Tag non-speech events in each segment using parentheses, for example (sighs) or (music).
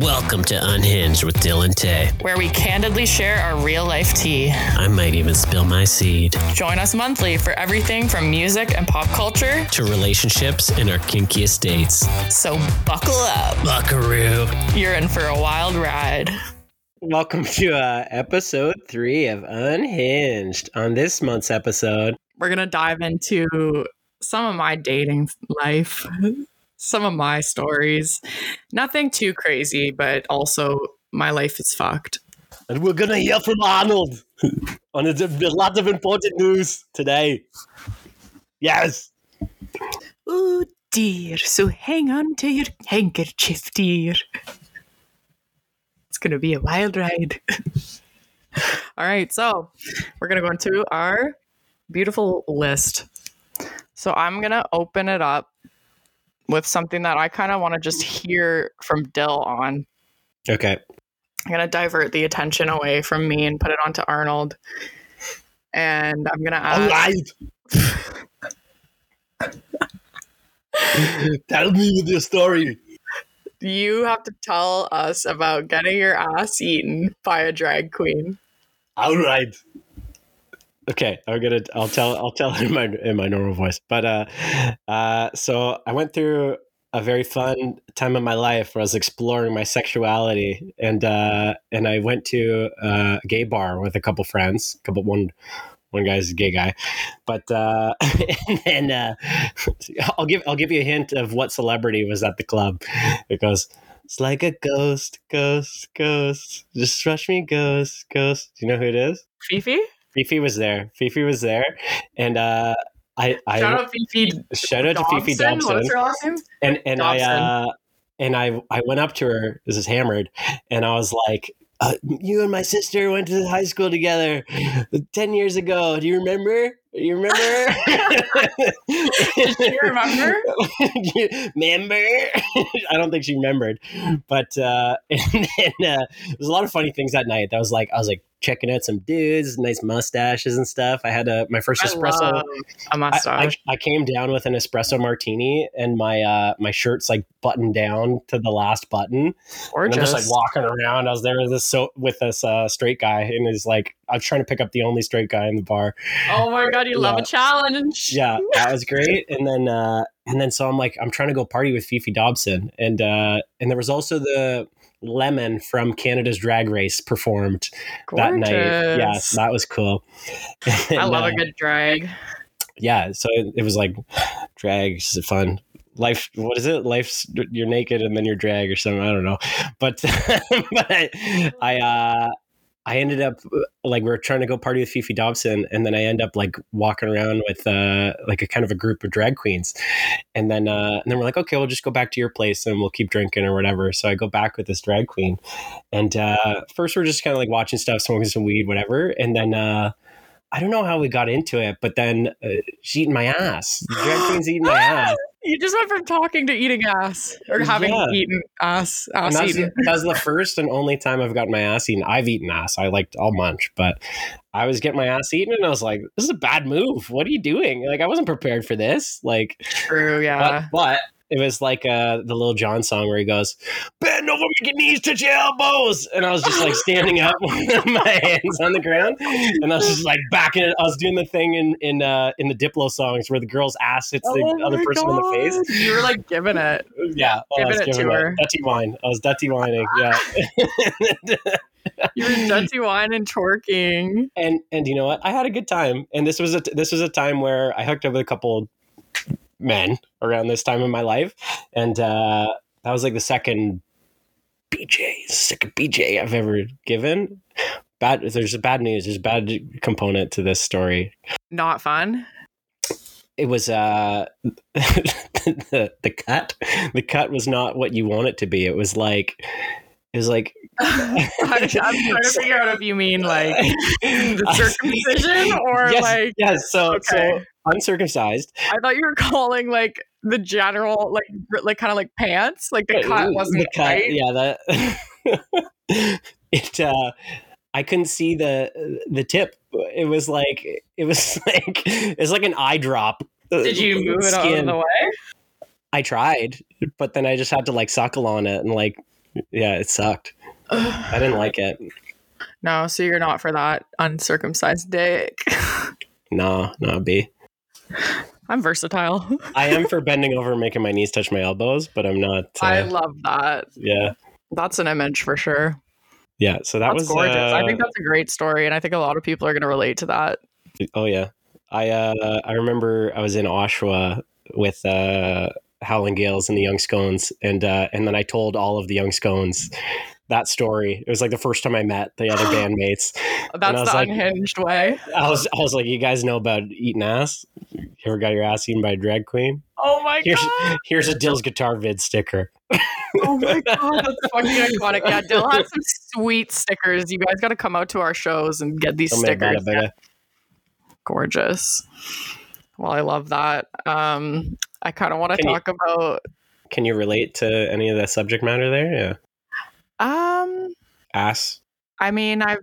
Welcome to Unhinged with Dill and Tay. where we candidly share our real life tea. I might even spill my seed. Join us monthly for everything from music and pop culture. To relationships and our kinkiest dates. So buckle up. Buckaroo. You're in for a wild ride. Welcome to uh, episode three of Unhinged. On this month's episode, We're going to dive into some of my dating life, some of my stories. Nothing too crazy, but also my life is fucked. and we're gonna hear from Arnold (laughs) on a, a lot of important news today. Yes. Oh dear, so hang on to your handkerchief, dear. It's gonna be a wild ride. (laughs) All right, so we're gonna go into our beautiful list. So I'm gonna open it up with something that I kind of want to just hear from Dill on. Okay. I'm gonna divert the attention away from me and put it onto Arnold. And I'm gonna All ask right. (laughs) Tell me with your story. you have to tell us about getting your ass eaten by a drag queen. All right. Okay, I'm gonna. I'll tell. I'll tell (laughs) in my in my normal voice. But uh, uh, so I went through a very fun time of my life where I was exploring my sexuality, and uh, and I went to uh, a gay bar with a couple friends. Couple one one guy's a gay guy, but uh, (laughs) and uh, (laughs) I'll give I'll give you a hint of what celebrity was at the club. It goes. It's like a ghost, ghost, ghost. Just rush me, ghost, ghost. Do you know who it is? Fefe? Fefe was there. Fefe was there, and uh, I, I Shout out Fefe. shout out to Fefe Dobson. Dobson, What's her last name? and and I uh, and I I went up to her. This is hammered, and I was like. Uh, you and my sister went to high school together 10 years ago. Do you remember? You remember? (laughs) (laughs) Did she remember? remember? (laughs) I don't think she remembered. But uh, and then uh, there was a lot of funny things that night. That was like I was like checking out some dudes, nice mustaches and stuff. I had a my first I espresso. a I, I, mustache. I came down with an espresso martini and my uh, my shirt's like buttoned down to the last button. Or just like walking around. I was there with this so with this uh, straight guy, and he's like, I was trying to pick up the only straight guy in the bar. oh my god, you love a challenge. Yeah, (laughs) that was great. And then uh, and then so I'm like, I'm trying to go party with Fefe Dobson, and uh, and there was also the Lemon from Canada's Drag Race performed that night. Yes, that was cool. (laughs) I And, love uh, a good drag. yeah so it, it was like drag is fun life what is it life's you're naked and then you're drag or something i don't know but (laughs) but i i uh I ended up like we are trying to go party with Fefe Dobson, and then I end up like walking around with uh, like a kind of a group of drag queens, and then uh, and then we're like, okay, we'll just go back to your place and we'll keep drinking or whatever. So I go back with this drag queen, and uh, first we're just kind of like watching stuff, smoking some weed, whatever, and then uh, I don't know how we got into it, but then uh, she eating my ass. Drag queen's eating my (gasps) ass. You just went from talking to eating ass or having Yeah. eaten ass. Ass that's, eaten. that's the first and only time I've gotten my ass eaten. I've eaten ass. I like I'll munch, but I was getting my ass eaten, and I was like, "This is a bad move. What are you doing? Like, I wasn't prepared for this. Like, True, yeah. but, but it was like uh, the Lil Jon song where he goes, "Bend over, make your knees touch your elbows," and I was just like standing up (laughs) with my hands on the ground, and I was just like backing it. I was doing the thing in in uh, in the Diplo songs where the girl's ass hits the Oh other person in the face. You were like giving it. (laughs) Yeah, I was Giving it to giving her. Dirty wine. I was dirty whining. (laughs) Yeah. You were dirty wine and twerking. and and you know what? I had a good time. And this was a this was a time where I hooked up with a couple men around this time in my life, and uh, that was like the second BJ, second BJ I've ever given. Bad. There's bad news. There's a bad component to this story. Not fun. It was uh, (laughs) the the cut. The cut was not what you want it to be. It was like it was like (laughs) I'm trying to (laughs) figure out if you mean like the circumcision or yes, like yes. So so Okay. Uncircumcised. I thought you were (laughs) calling like the general like like kind of like pants like the cut wasn't the cut, right. Yeah, that (laughs) it. uh I couldn't see the the tip. It was like it was (laughs) like it's like an eye drop. uh, Did you move it out of the way? I tried, but then I just had to like suckle on it and like Yeah, it sucked. I didn't (sighs) like it. no, so you're not for that uncircumcised dick. Nah, nah, B. (laughs) I'm versatile. I am for bending over and making my knees touch my elbows, but I'm not. (laughs) Uh, I love that. yeah, That's an image for sure. yeah. So that That's was gorgeous. I uh, think that's a great story, and I think a lot of people are going to relate to that. Oh yeah, I uh, I remember I was in Oshawa with uh, Howling Gales and the Young Scones, and uh, and then I told all of the Young Scones that story. It was like the first time I met the other (gasps) bandmates. That's the like- unhinged way. I was I was like, you guys know about eating ass? You ever got your ass eaten by a drag queen? Oh my Here's god! here's a Dill's guitar vid sticker. Oh my god, that's (laughs) fucking iconic. Yeah, Dill has some sweet stickers. You guys got to come out to our shows and get these Oh, stickers. bada, bada. Gorgeous. Well, I love that. Um, I kind of want to Can you- talk about. Can you relate to any of the subject matter there? Yeah, Um, ass I mean, I've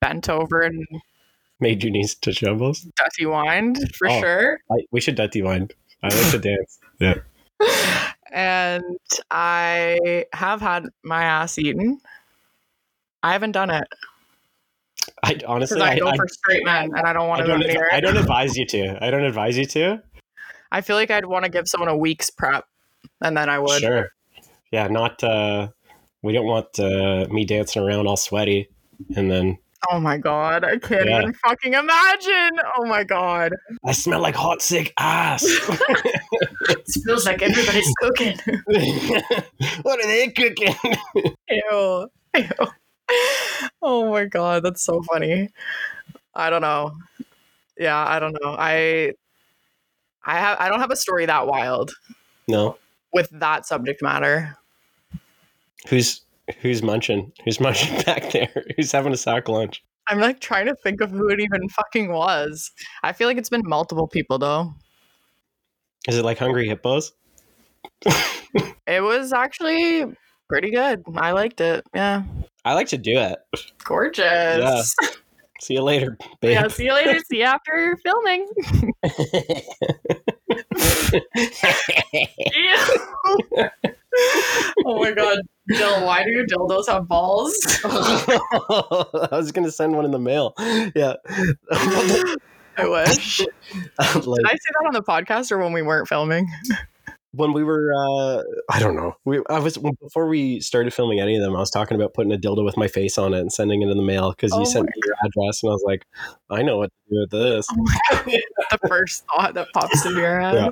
bent over and made you knees to elbows. dirty whined for Oh. sure. I, we should dirty wine. I like to (laughs) dance. Yeah. And I have had my ass eaten. I haven't done it I honestly, I, I, go I, for straight men, and I don't want to don't, go near I don't advise you to. I don't advise you to. I feel like I'd want to give someone a week's prep, and then I would. Sure. Yeah, not. uh We don't want uh me dancing around all sweaty, and then Oh my god, I can't Yeah. even fucking imagine. Oh my god, I smell like hot sick ass. (laughs) it smells like everybody's cooking. (laughs) what are they cooking? Ew. Ew. Oh my god, that's so funny. I don't know. Yeah, I don't know. I I have I don't have a story that wild No. with that subject matter. Who's who's munching? Who's munching (laughs) back there? Who's having a sack lunch? I'm like trying to think of who it even fucking was. I feel like it's been multiple people though. Is it like hungry hippos? It was actually pretty good. I liked it. Yeah. I like to do it. Gorgeous. Yeah. See you later, (laughs) babe. Yeah, see you later. See you after filming. (laughs) Ew. Oh my god, Jill, why do your dildos have balls? (laughs) I was gonna send one in the mail. Yeah. (laughs) I wish. (laughs) Did I say that on the podcast or when we weren't filming? when we were, uh, I don't know. We, I was before we started filming any of them. I was talking about putting a dildo with my face on it and sending it in the mail because Oh you sent me your address, and I was like, I know what to do with this. Oh the first thought that pops into your head. Yeah.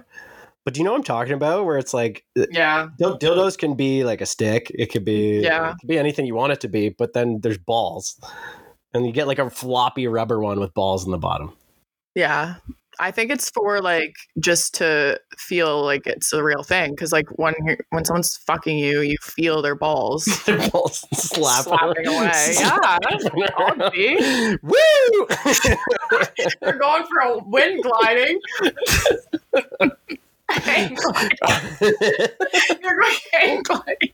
But do you know what I'm talking about? Where it's like uh, Yeah. dildos can be like a stick. It could be Yeah. it could be anything you want it to be. But then there's balls, and you get like a floppy rubber one with balls in the bottom. Yeah. I think it's for like just to feel like it's a real thing because like when you're, when someone's fucking you, you feel their balls (laughs) Their balls (laughs) slapping, slapping away. (laughs) Yeah, I'll be. Woo! You're going for a wind gliding. Hang gliding. You're going hang gliding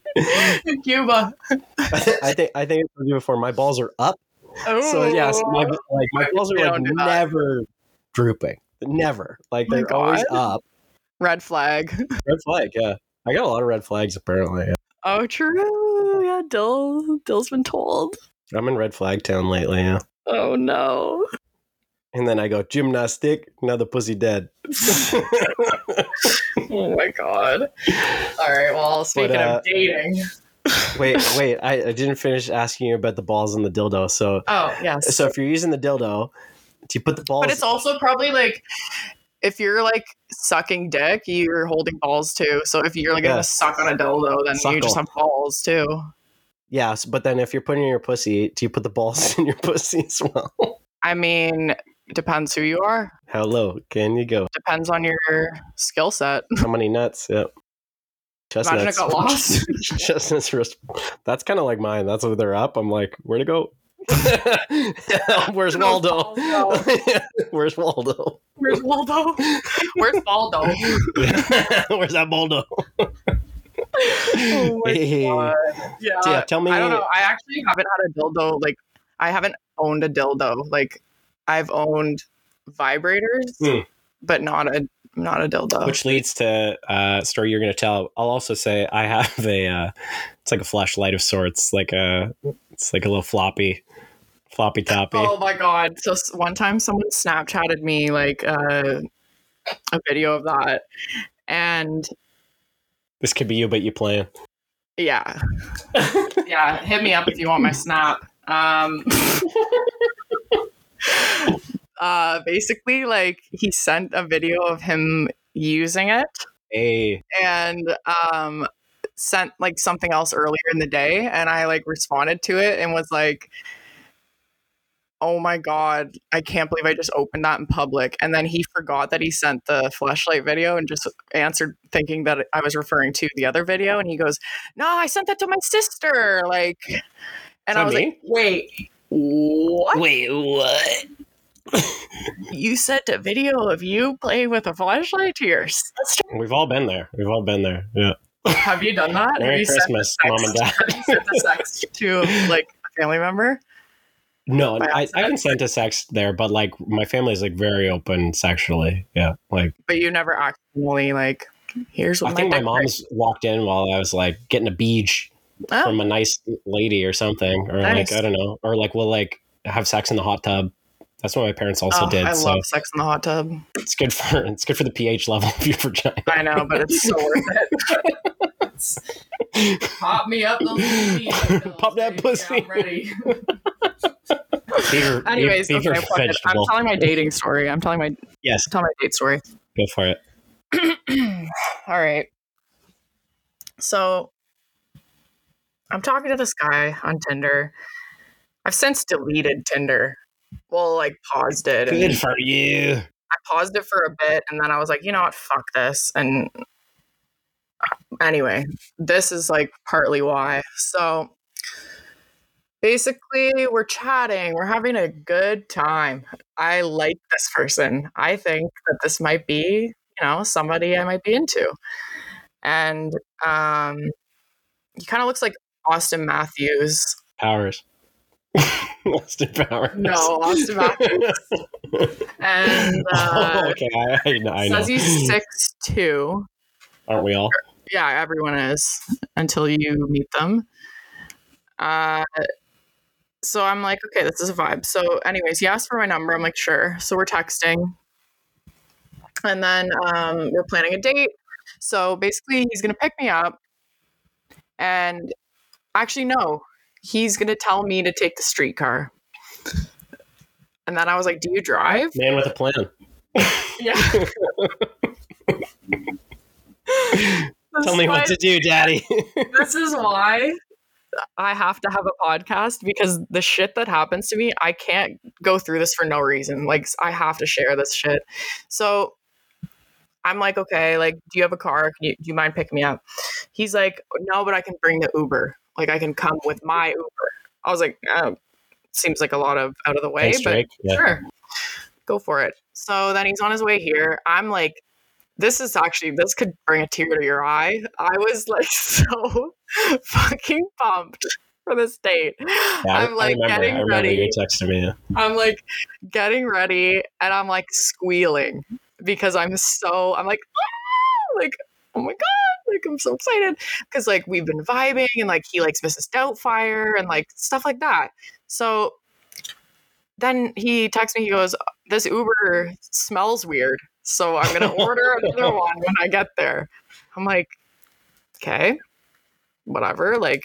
in Cuba. I think I think I told you before. My balls are up, so yes, my, like my balls are like don't do that. never drooping, never. Like they're oh always up. red flag. Red flag, yeah. I got a lot of red flags apparently. Oh, true. Yeah, Dill. Dill's been told. I'm in red flag town lately, yeah. Oh no. And then I go gymnastic. Now the pussy dead. (laughs) Oh my god. All right. Well, speaking uh, of dating. wait, wait. I, I didn't finish asking you about the balls and the dildo. So, Oh yes. so if you're using the dildo, do you put the balls? but it's also probably like if you're like sucking dick, you're holding balls too. So if you're like Yeah. gonna suck on a dildo, then you just have balls too. yes, but then if you're putting in your pussy, do you put the balls (laughs) in your pussy as well? I mean, depends who you are. How low can you go? Depends on your skill set. (laughs) How many nuts? Yep. Imagine it got lost. (laughs) Chestnuts. Wrist. That's kind of like mine. That's where they're up. I'm like, where to go? (laughs) Where's Waldo? Where's Waldo? Where's Waldo? Where's Waldo? Where's that Waldo? Oh my Hey. god. Yeah. Yeah, tell me. I don't know. I actually haven't had a dildo. Like, I haven't owned a dildo. Like, I've owned vibrators, Hmm. but not a I'm not a dildo. Which leads to uh, a story you're going to tell. I'll also say I have a. Uh, it's like a flashlight of sorts, like a. It's like a little floppy, floppy toppy. Oh my god! So one time, someone Snapchatted me like uh, a video of that, and This could be you, but you playing. yeah, (laughs) yeah. Hit me up if you want my snap. Um, (laughs) (laughs) uh, basically, like he sent a video of him using it, Hey, and um, sent like something else earlier in the day, and I like responded to it and was like. Oh my god, I can't believe I just opened that in public. And then he forgot that he sent the flashlight video and just answered thinking that I was referring to the other video. And he goes, No, I sent that to my sister. Like, and I was me? like, Wait, what? wait, what? You sent a video of you playing with a flashlight to your sister? We've all been there. We've all been there. Yeah. Have you done that? Merry you sent the Christmas, mom and dad. Have you sent the sex (laughs) to like a family member? No, I, I accident? haven't sent a sex there, but like my family is like very open sexually. Yeah, like But you never accidentally like, here's what I think my dick mom's walked in while I was like getting a beach pic- from Oh, a nice lady or something, or Nice. like I don't know, or like we'll like have sex in the hot tub. That's what my parents also oh, did. I so love sex in the hot tub. it's good for it's good for the pH level of your (laughs) vagina. I know, but it's so worth it. Pop me up those boobies. (laughs) Pop that pussy. I'm ready. (laughs) Beaver, Anyways, beaver okay, fuck. I'm telling my dating story. I'm telling my Yes, tell my date story. go for it. (clears throat) All right. So I'm talking to this guy on Tinder. I've since deleted Tinder. Well, like paused it. and- Good for you. I paused it for a bit and then I was like, you know what, fuck this. And uh, anyway, this is like partly why. So basically, we're chatting, we're having a good time. I like this person. I think that this might be, you know, somebody I might be into. And um, he kind of looks like Auston Matthews. Powers. (laughs) Austin Powers. No, Auston Matthews. And (laughs) uh, oh, okay, I, I know. I know. says he's six two. Aren't we all? yeah, everyone is until you meet them. Uh, so I'm like, okay, this is a vibe. So, anyways, he asked for my number. I'm like, sure. So we're texting, and then um, we're planning a date. So basically, he's gonna pick me up, and actually, no, he's gonna tell me to take the streetcar. And then I was like, "Do you drive?" Man with a plan. Yeah. (laughs) Tell me what to do, Daddy. (laughs) this is why I have to have a podcast because the shit that happens to me, I can't go through this for no reason. Like I have to share this shit. So I'm like, okay, like, do you have a car? Can you, do you mind picking me up? He's like, no, but I can bring the Uber. Like I can come with my Uber. I was like, oh, seems like a lot of out of the way, Thanks, but Yeah. sure, go for it. So then he's on his way here. I'm like, this is actually this could bring a tear to your eye. I was like (laughs) so fucking pumped for this date. Yeah, I- I'm like I remember, getting I remember ready. you texted me. I'm like getting ready, and I'm like squealing because I'm so I'm like "Ah!" like oh my god like I'm so excited because like we've been vibing and like he likes Mrs. Doubtfire and like stuff like that. So then he texts me. He goes, "This Uber smells weird, so I'm gonna order another (laughs) one when I get there." I'm like, "Okay, whatever." Like,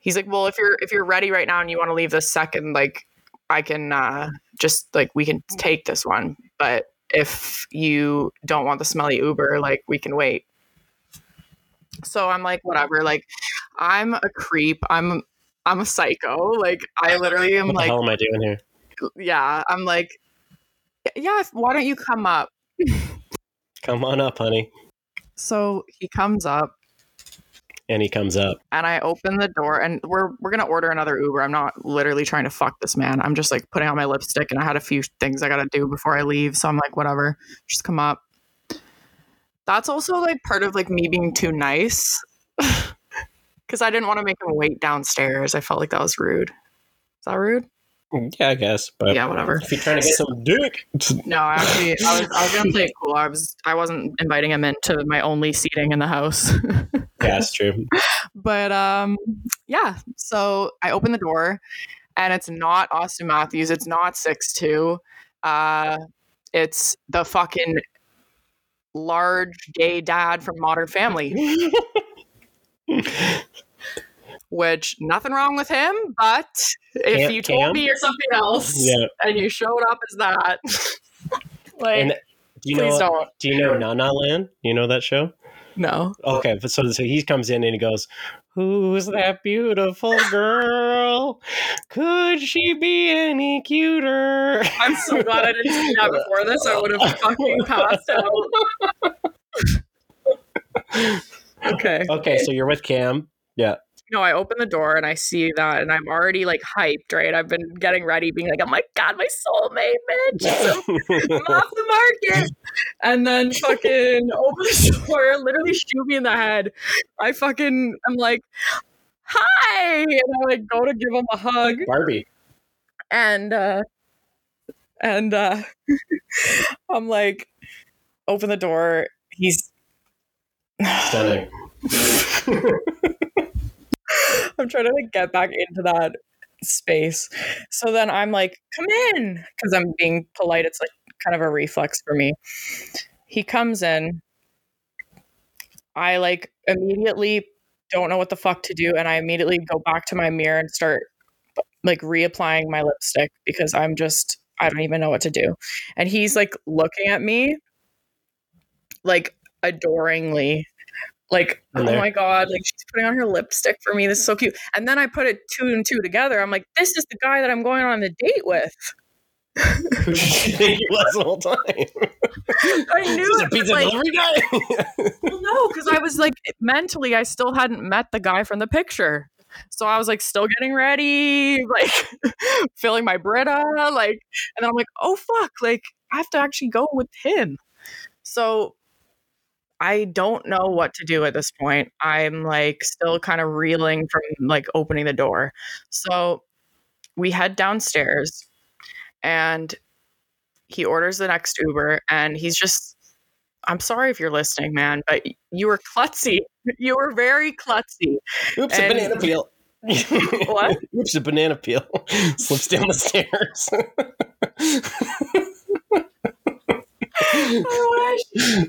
he's like, "Well, if you're if you're ready right now and you want to leave this second, like, I can uh, just like we can take this one, but if you don't want the smelly Uber, like we can wait." So I'm like, whatever. Like, I'm a creep. I'm I'm a psycho. Like, I literally am What like, hell am I doing here? yeah. I'm like, yeah. Why don't you come up? Come on up, honey. So he comes up. And he comes up. and I open the door and we're we're gonna order another Uber. I'm not literally trying to fuck this man. I'm just like putting on my lipstick and I had a few things I gotta do before I leave. So I'm like, whatever, just come up. That's also like part of like me being too nice. (laughs) Cause I didn't want to make him wait downstairs. I felt like that was rude. Is that rude? Yeah, I guess. But Yeah, whatever. if you're trying to get some dick, (laughs) No, actually, I was I was gonna play it cool. I was I wasn't inviting him into my only seating in the house. (laughs) yeah, that's true. but um, yeah. So I open the door, and it's not Auston Matthews. It's not six two. Uh, it's the fucking large gay dad from Modern Family. Which nothing wrong with him, but if Cam- you told Cam? me you're something else Yeah. and you showed up as that, (laughs) like, And uh, do you please know? don't. Do you know Nana Land? You know that show? No. Okay, but so, so he comes in and he goes, "Who's that beautiful girl? Could she be any cuter?" I'm so glad I didn't see that before this. I would have fucking passed out. (laughs) okay. Okay, so you're with Cam. Yeah. No, I open the door and I see that, and I'm already like hyped, right? I've been getting ready, being like, oh my God, my soulmate, bitch. So I'm off the market. And then fucking open the (laughs) door, literally shoot me in the head. I fucking, I'm like, hi. And I like go to give him a hug. Barbie. and uh and uh (laughs) I'm like open the door he's Stunning. (laughs) I'm trying to like get back into that space. So then I'm like, come in because I'm being polite. It's like kind of a reflex for me. He comes in. I like immediately don't know what the fuck to do. And I immediately go back to my mirror and start like reapplying my lipstick because I'm just, I don't even know what to do. And he's like looking at me like adoringly. Like, oh there- my God, like putting on her lipstick for me. This is so cute. And then I put it two and two together. I'm like, this is the guy that I'm going on the date with. Who did you think he was the whole time? (laughs) I knew it, pizza like, delivery guy. Well, no, because I was like mentally, I still hadn't met the guy from the picture. So I was like still getting ready, like (laughs) filling my Brita, like, and then I'm like, oh fuck, like I have to actually go with him. So I don't know what to do at this point. I'm like still kind of reeling from like opening the door. So we head downstairs and he orders the next Uber and he's just I'm sorry if you're listening, man, but you were klutzy. (laughs) You were very klutzy. Oops, a banana peel. (laughs) What? Oops, a banana peel. (laughs) Slips down the stairs. I wish.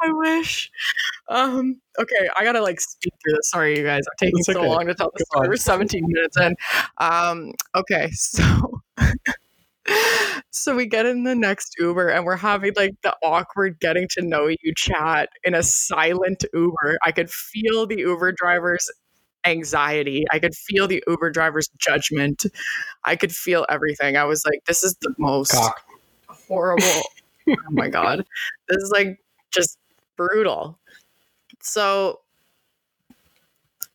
I wish. Um, okay, I gotta like speak through this. Sorry, you guys. I'm taking It's so okay. long to tell this on. story. We're 17 minutes in. Um, okay, (laughs) so so we get in the next Uber and we're having like the awkward getting to know you chat in a silent Uber. I could feel the Uber driver's anxiety. I could feel the Uber driver's judgment. I could feel everything. I was like, this is the most Cock. horrible. (laughs) oh my god. This is like just brutal. So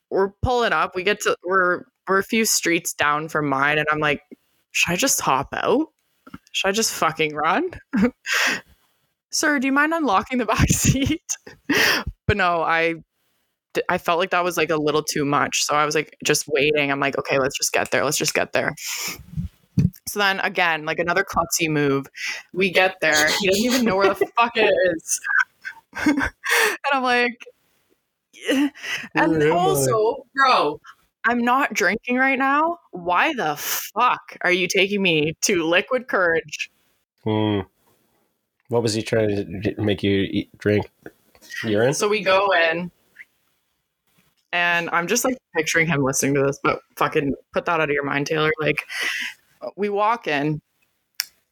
we're pulling up. We get to we're we're a few streets down from mine and I'm like, should I just hop out? Should I just fucking run? (laughs) Sir, do you mind unlocking the back (laughs) seat? but no, I I felt like that was like a little too much. So I was like just waiting. I'm like, okay, let's just get there. Let's just get there. So then again, like another klutzy move. We get there. He doesn't even know where the fuck it is. (laughs) and I'm like, yeah. and am I? also, bro, I'm not drinking right now. Why the fuck are you taking me to liquid courage? Hmm. What was he trying to make you eat, drink? Urine? So we go in, and I'm just like picturing him listening to this, but fucking put that out of your mind, Taylor. Like, we walk in,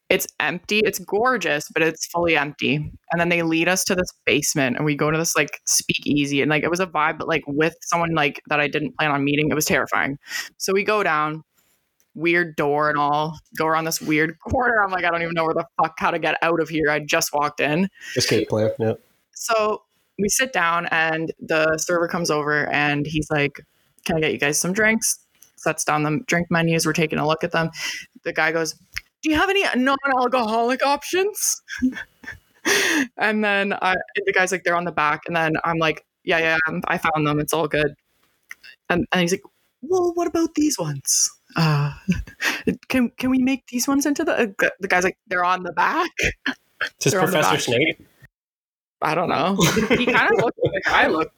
it's empty, it's gorgeous, but it's fully empty. And then they lead us to this basement, and we go to this like speakeasy, and like it was a vibe, but like with someone like that I didn't plan on meeting. It was terrifying. So we go down. Weird door and all. Go around this weird (laughs) corner. I'm like, I don't even know where the fuck how to get out of here. I just walked in. Escape plan. Yeah. So we sit down and the server comes over and he's like, Can I get you guys some drinks? Sets down the drink menus. We're taking a look at them. The guy goes, Do you have any non alcoholic options? and then I, the guy's like, They're on the back. And then I'm like, Yeah, yeah, I found them. It's all good. And, and he's like, well, what about these ones? Uh, (laughs) can can we make these ones into the? Uh, the guy's like, they're on the back. Just They're on the Professor. Snape. I don't know. he kind of looked like guy looked.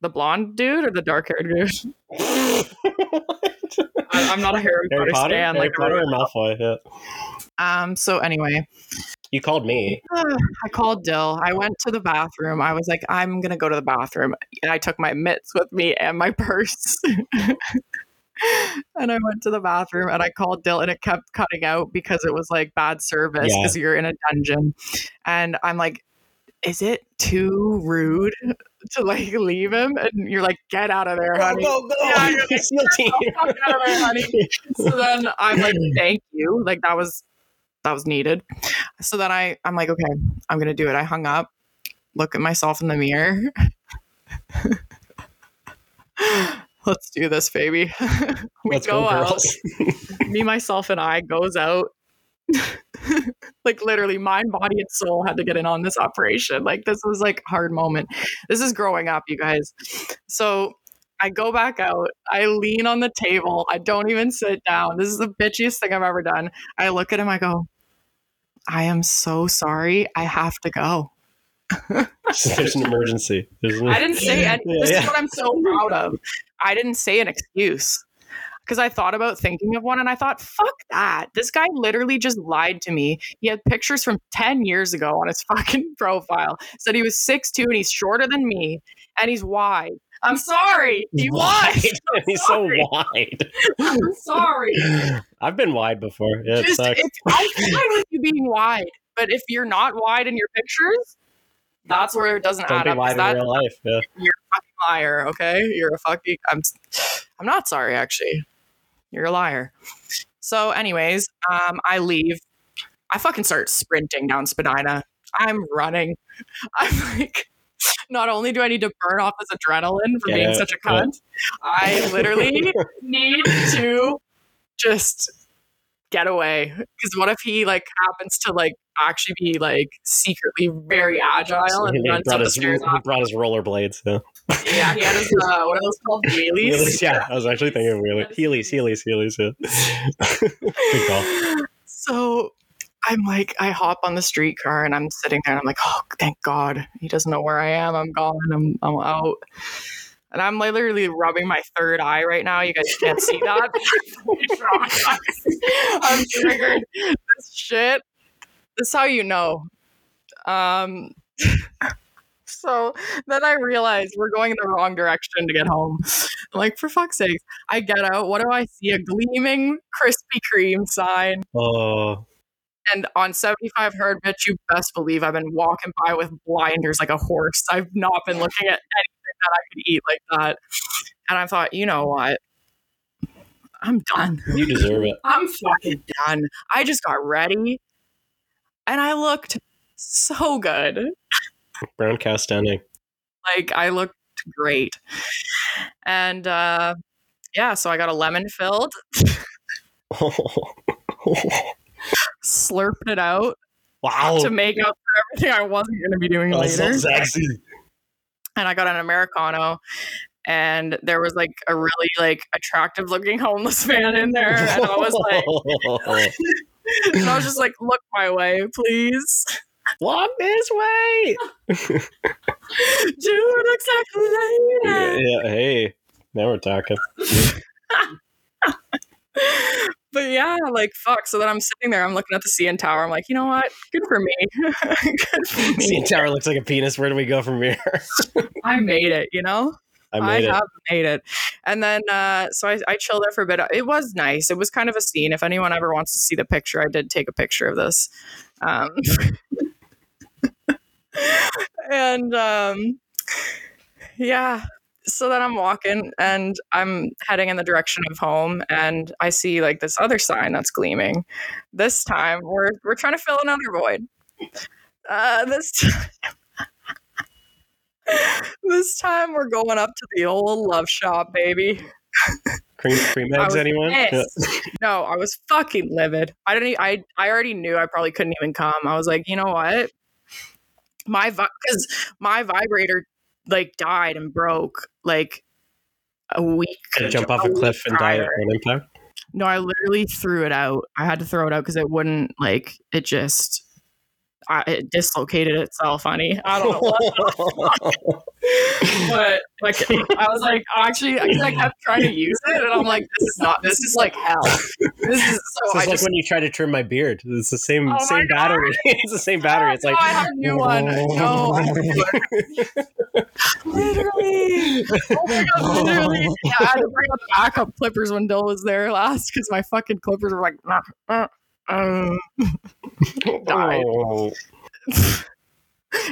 The blonde dude or the dark haired dude? (laughs) (laughs) I, I'm not a Harry, Harry Potter, Potter, stan. Harry Like, Potter or Malfoy? Yeah. um. So anyway, You called me. (sighs) I called Dill. I went to the bathroom. I was like, I'm gonna go to the bathroom, and I took my mitts with me and my purse. (laughs) and I went to the bathroom and I called Dill, and it kept cutting out because it was like bad service Yeah. because you're in a dungeon. And I'm like, is it too rude to like leave him? And you're like, get out of there, honey. Oh, go, go. Yeah, you're (laughs) like, SEAL team. Out of there, honey. so then I'm like, (laughs) thank you. Like that was that was needed. So then I I'm like, okay, I'm gonna do it. I hung up, look at myself in the mirror. (laughs) Let's do this, baby. we Let's go, go, out. girls. Me, myself, and I goes out. (laughs) like literally, mind, body, and soul had to get in on this operation. Like this was like hard moment. This is growing up, you guys. So I go back out. I lean on the table. I don't even sit down. This is the bitchiest thing I've ever done. I look at him. I go, I am so sorry. I have to go. (laughs) There's an emergency. Isn't I didn't say any. (laughs) Yeah, this yeah. is what I'm so proud of. I didn't say an excuse because I thought about thinking of one and I thought, fuck that. This guy literally just lied to me. He had pictures from 10 years ago on his (laughs) fucking profile. Said he was 6'2 and he's shorter than me and he's wide. I'm sorry. He was. (laughs) He's so wide. (laughs) I'm sorry. I've been wide before. Yeah, it Just, sucks. if, I'm fine with you being wide, but if you're not wide in your pictures, that's where it doesn't Don't add be up. wide in real life. Yeah. You're a fucking liar, okay? You're a fucking I'm I'm not sorry actually. You're a liar. So anyways, um I leave. I fucking start sprinting down Spadina. I'm running. (laughs) I'm like not only do I need to burn off this adrenaline for Get being such a Yeah. cunt, I literally (laughs) need to just get away. Because what if he like happens to like actually be like secretly very agile and he runs brought up the his, stairs? he brought his rollerblades. Yeah. Yeah, he had his (laughs) uh, what are those called? Wheelies. Wheelies, yeah, I was actually thinking of (laughs) wheelies. Heelys, Heelys, Heelys. Yeah. (laughs) Good call. So I'm like, I hop on the streetcar and I'm sitting there and I'm like, oh, thank God. He doesn't know where I am. I'm gone. I'm, I'm out. And I'm literally rubbing my third eye right now. You guys can't see that. I'm triggered. This shit. Is how you know. Um, (laughs) so then I realized we're going in the wrong direction to get home. I'm like, for fuck's sake. I get out. What do I see? A gleaming Krispy Kreme sign. Oh, And on 75 Hard Bitch, you best believe I've been walking by with blinders like a horse. I've not been looking at anything that I could eat like that. And I thought, you know what? I'm done. you deserve it. I'm fucking done. I just got ready and I looked so good. Brown cow standing. Like I looked great. And uh yeah, so I got a lemon filled, slurped it out (laughs) wow. to make up for everything I wasn't going to be doing That's so later. sexy. and I got an americano and there was like a really like attractive looking homeless man in there and I was like (laughs) (laughs) and I was just like look my way please walk this way. (laughs) June exactly Yeah, yeah, hey, now we're talking. (laughs) but yeah like fuck so then I'm sitting there I'm looking at the CN Tower I'm like you know what good for me good for me CN Tower looks like a penis. Where do we go from here? I made it you know I made it. have made it. And then, uh, so I, I chilled there for a bit. It was nice. It was kind of a scene. If anyone ever wants to see the picture, I did take a picture of this. Um, (laughs) and um, yeah. So then I'm walking and I'm heading in the direction of home, and I see like this other sign that's gleaming. This time, we're we're trying to fill another void. Uh, this (laughs) this time we're going up to the old love shop, baby. Cream, cream eggs, anyone? Yeah. No, I was fucking livid. I didn't. I I already knew I probably couldn't even come. I was like, you know what? My because my vibrator like died and broke like a week. Gonna jump off a week cliff and die prior. on impact. No, I literally threw it out. I had to throw it out because it wouldn't like it just I, it dislocated itself, honey. I don't know (laughs) but like I was like actually I, I kept trying to use it, and I'm like, this is not. This is like hell. This is (laughs) so. It's like just when you try to trim my beard. It's the same Oh same battery. (laughs) it's the same battery. It's No, like I have a new one. No, literally. Oh my god, literally. Yeah, I had to bring out the backup clippers when Dill was there last because my fucking clippers were like, uh, (laughs) uh. died. Oh. (laughs)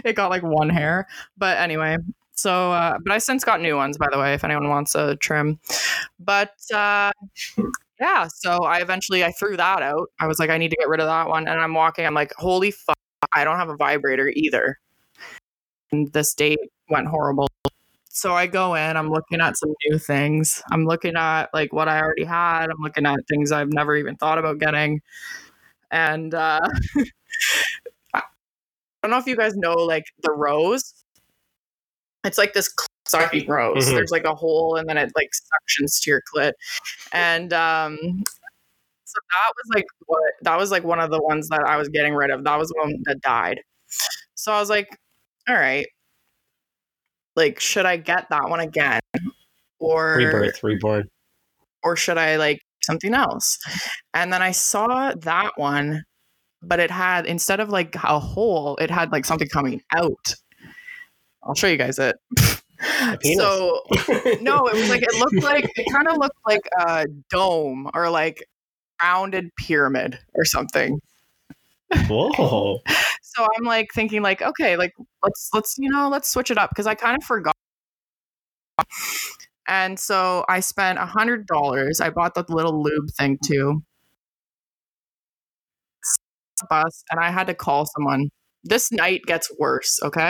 it got like one hair. But anyway, so uh, but I since got new ones by the way, if anyone wants a trim. But uh yeah, so I eventually I threw that out. I was like, I need to get rid of that one. And I'm walking, I'm like, holy fuck, I don't have a vibrator either. And this date went horrible. So I go in, I'm looking at some new things. I'm looking at like what I already had. I'm looking at things I've never even thought about getting. And uh (laughs) I don't know if you guys know like the rose. It's like this sucking rose. Mhm. There's like a hole and then it like suctions to your clit. And um so that was like what that was like one of the ones that I was getting rid of. That was one that died. So I was like, all right. Like, should I get that one again? Or Rebirth, reborn. or should I like something else? And then I saw that one, but it had instead of like a hole, it had like something coming out. I'll show you guys it. (laughs) So no, it was like it looked (laughs) like it kind of looked like a dome or like rounded pyramid or something. Whoa. (laughs) So I'm like thinking like, okay, like let's let's you know let's switch it up because I kind of forgot. And so I spent a hundred dollars. I bought the little lube thing too. Bus and I had to call someone. This night gets worse. Okay.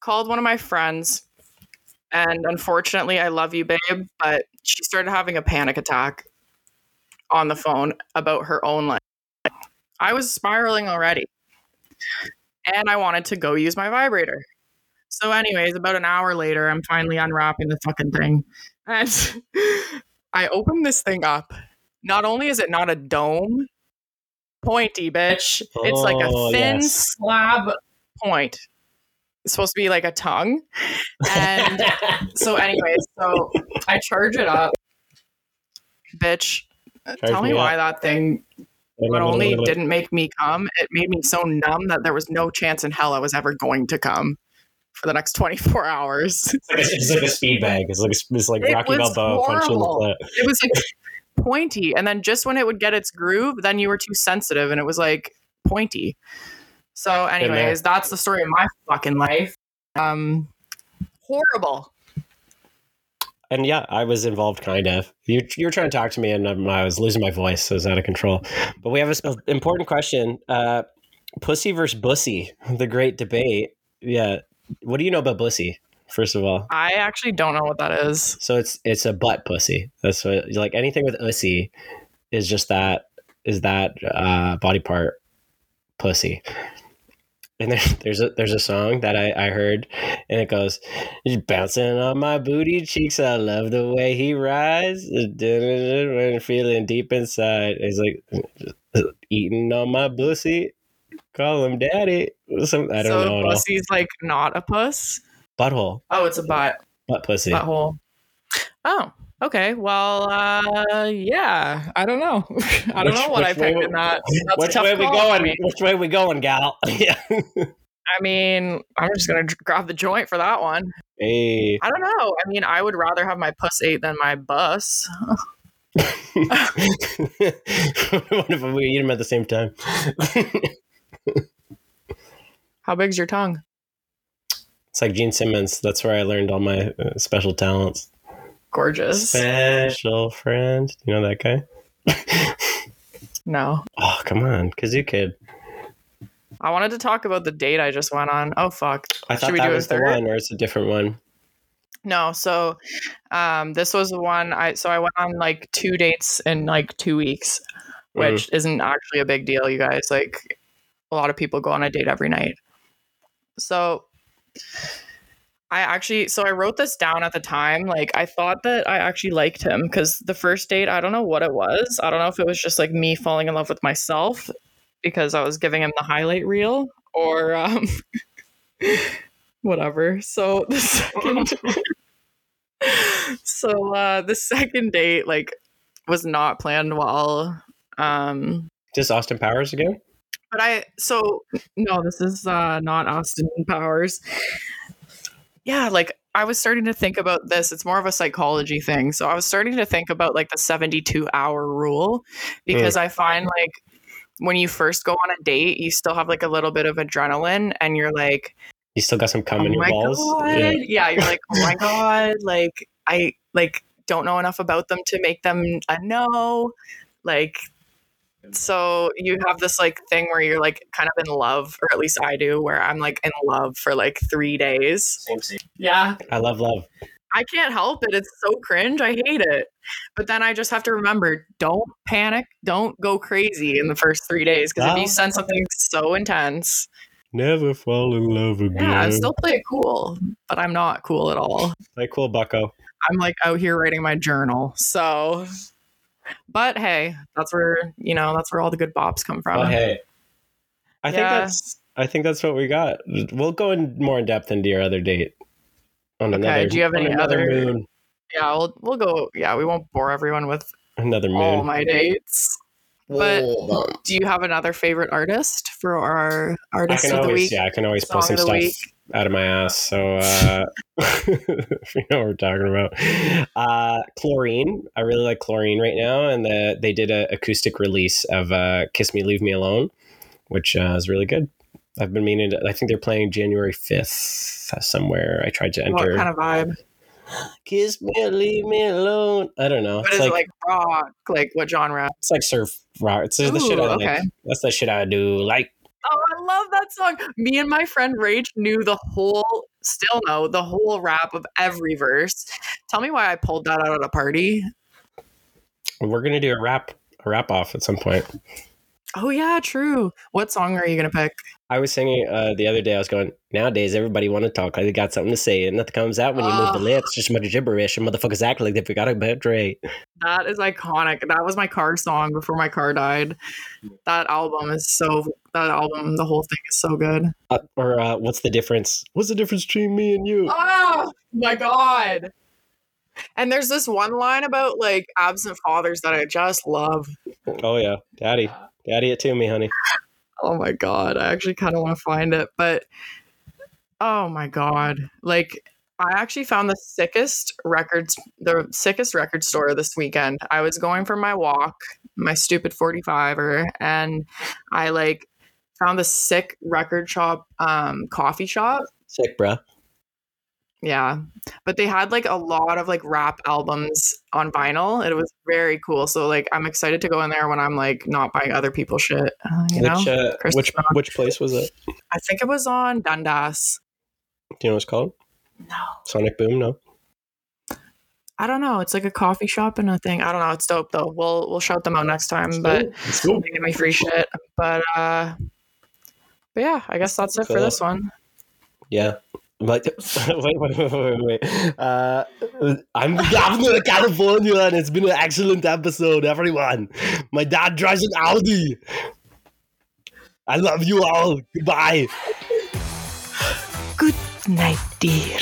Called one of my friends, and unfortunately, I love you, babe, but she started having a panic attack on the phone about her own life. I was spiraling already. And I wanted to go use my vibrator. So, anyways, about an hour later, I'm finally unwrapping the fucking thing. And (laughs) I open this thing up. Not only is it not a dome, pointy, bitch. It's like a Oh, thin yes. slab point. It's supposed to be like a tongue. And (laughs) so, anyways, so I charge it up. Bitch, tell me me why up. that thing not only didn't make me come, it made me so numb that there was no chance in hell I was ever going to come for the next (laughs) 24 hours. It's like a, it's like a speed bag. It's like it's like It Rocky Balboa punching the clit. It was like (laughs) pointy. And then just when it would get its groove, then you were too sensitive and it was like pointy. So, anyways, that's the story of my fucking life. Um, horrible. And yeah, I was involved, kind of. You you were trying to talk to me, and I was losing my voice. So it was out of control. But we have an important question: uh, Pussy versus Bussy, the great debate. Yeah, what do you know about Bussy? First of all, I actually don't know what that is. so it's it's a butt pussy. That's what like anything with ussy is just that is that uh, body part pussy. And there, (laughs) there's a there's a song that I, I heard, and it goes, "He's bouncing on my booty cheeks. I love the way he rides, (laughs) feeling deep inside." He's like (laughs) eating on my pussy, call him daddy. Some I don't so know. pussy's like not a puss. Butthole, Oh, it's a butt. butt pussy. Butthole. Oh, okay. Well, uh, yeah. I don't know. (laughs) I don't Which- know what I picked in that. (laughs) That's Which way we call for going? Which way we going, gal? (laughs) yeah. I mean, I'm just gonna grab the joint for that one. Hey. I don't know. I mean, I would rather have my puss ate than my bus. what if we eat them at the same time? How big's your tongue? it's like Gene Simmons. That's where I learned all my uh, special talents. Gorgeous. Special friend. You know that guy? No. Oh, come on. Kazoo Kid. I wanted to talk about the date I just went on. Oh fuck. I Should thought we that do a was the one, or it's a different one. No, so um this was the one I so I went on like two dates in like 2 weeks, Mm. which isn't actually a big deal, you guys. Like a lot of people go on a date every night. So I actually, so I wrote this down at the time. Like, I thought that I actually liked him because the first date, I don't know what it was. I don't know if it was just like me falling in love with myself because I was giving him the highlight reel or um, (laughs) whatever. So the (laughs) second, (laughs) so uh, the second date, like, was not planned well. Um, Just Austin Powers again? but I so no, this is uh not Austin Powers. Yeah, like I was starting to think about this. It's more of a psychology thing. So I was starting to think about like the 72 hour rule because mm. I find like when you first go on a date, you still have like a little bit of adrenaline and you're like, You still got some cum oh in your balls? Yeah. Yeah. you're like, oh my (laughs) God. Like I like don't know enough about them to make them a no. Like so you have this like thing where you're like kind of in love, or at least I do, where I'm like in love for like three days. Same, same. Yeah. I love love. I can't help it. It's so cringe. I hate it. But then I just have to remember don't panic. Don't go crazy in the first three days. Because if you send something so intense, Never fall in love again. yeah, I still play it cool, but I'm not cool at all. like cool bucko. I'm like out here writing my journal. So, but hey, that's where, you know, that's where all the good bops come from. But hey, I think Yeah. that's I think that's what we got. We'll go in more in depth into your other date. On Okay, another, do you have any another other- moon, Yeah, we'll, we'll go. Yeah, we won't bore everyone with another moon. all moon. my dates. But do you have another favorite artist for our I artist can of the always week? yeah, I can always pull Song some stuff week? Out of my ass. So uh, (laughs) if you know what we're talking about. Uh, chlorine. I really like chlorine right now, and the, they did an acoustic release of uh, "Kiss Me, Leave Me Alone," which uh, is really good. I've been meaning to. I think they're playing January fifth somewhere. I tried to enter. What kind of vibe? Kiss me, leave me alone. I don't know. What It's is like, it like rock? Like what genre? it's like surf rock. It's the shit I okay. like. That's the shit I do. Like Oh, I love that song. Me and my friend Rach knew the whole, still know the whole rap of every verse. Tell me why I pulled that out at a party. we're gonna do a rap a rap off at some point. Oh yeah, true. What song are you gonna pick? I was singing uh, the other day. I was going. Nowadays, everybody want to talk like they got something to say, and nothing comes out when you move the lips. Just a bunch of gibberish, and motherfuckers act like they forgot about Dre. That is iconic. That was my car song before my car died. That album is so. That album, the whole thing is so good. Uh, or uh, what's the difference? What's the difference between me and you? Oh my god. And there's this one line about like absent fathers that I just love. Oh yeah, daddy, daddy, it to me, honey. Oh my god, I actually kind of want to find it, but oh my god, like I actually found the sickest records, the sickest record store this weekend. I was going for my walk, my stupid 45er, and I like found the sick record shop, um, coffee shop. Sick, bruh. Yeah, but they had like a lot of like rap albums on vinyl. It was very cool. So like, I'm excited to go in there when I'm like not buying other people's shit. uh, you know, Which uh, which Brown. which place was it? I think it was on Dundas. Do you know what it's called? No. Sonic Boom. No. I don't know. It's like a coffee shop and a thing. I don't know. It's dope though. We'll we'll shout them out next time. But Let's they give me free shit. But uh, but yeah, I guess that's it for this one. Yeah. But (laughs) wait, wait, wait, wait, wait. Uh, I'm governor of California, and it's been an excellent episode, everyone. My dad drives an Audi. I love you all. Goodbye. Good night, dear.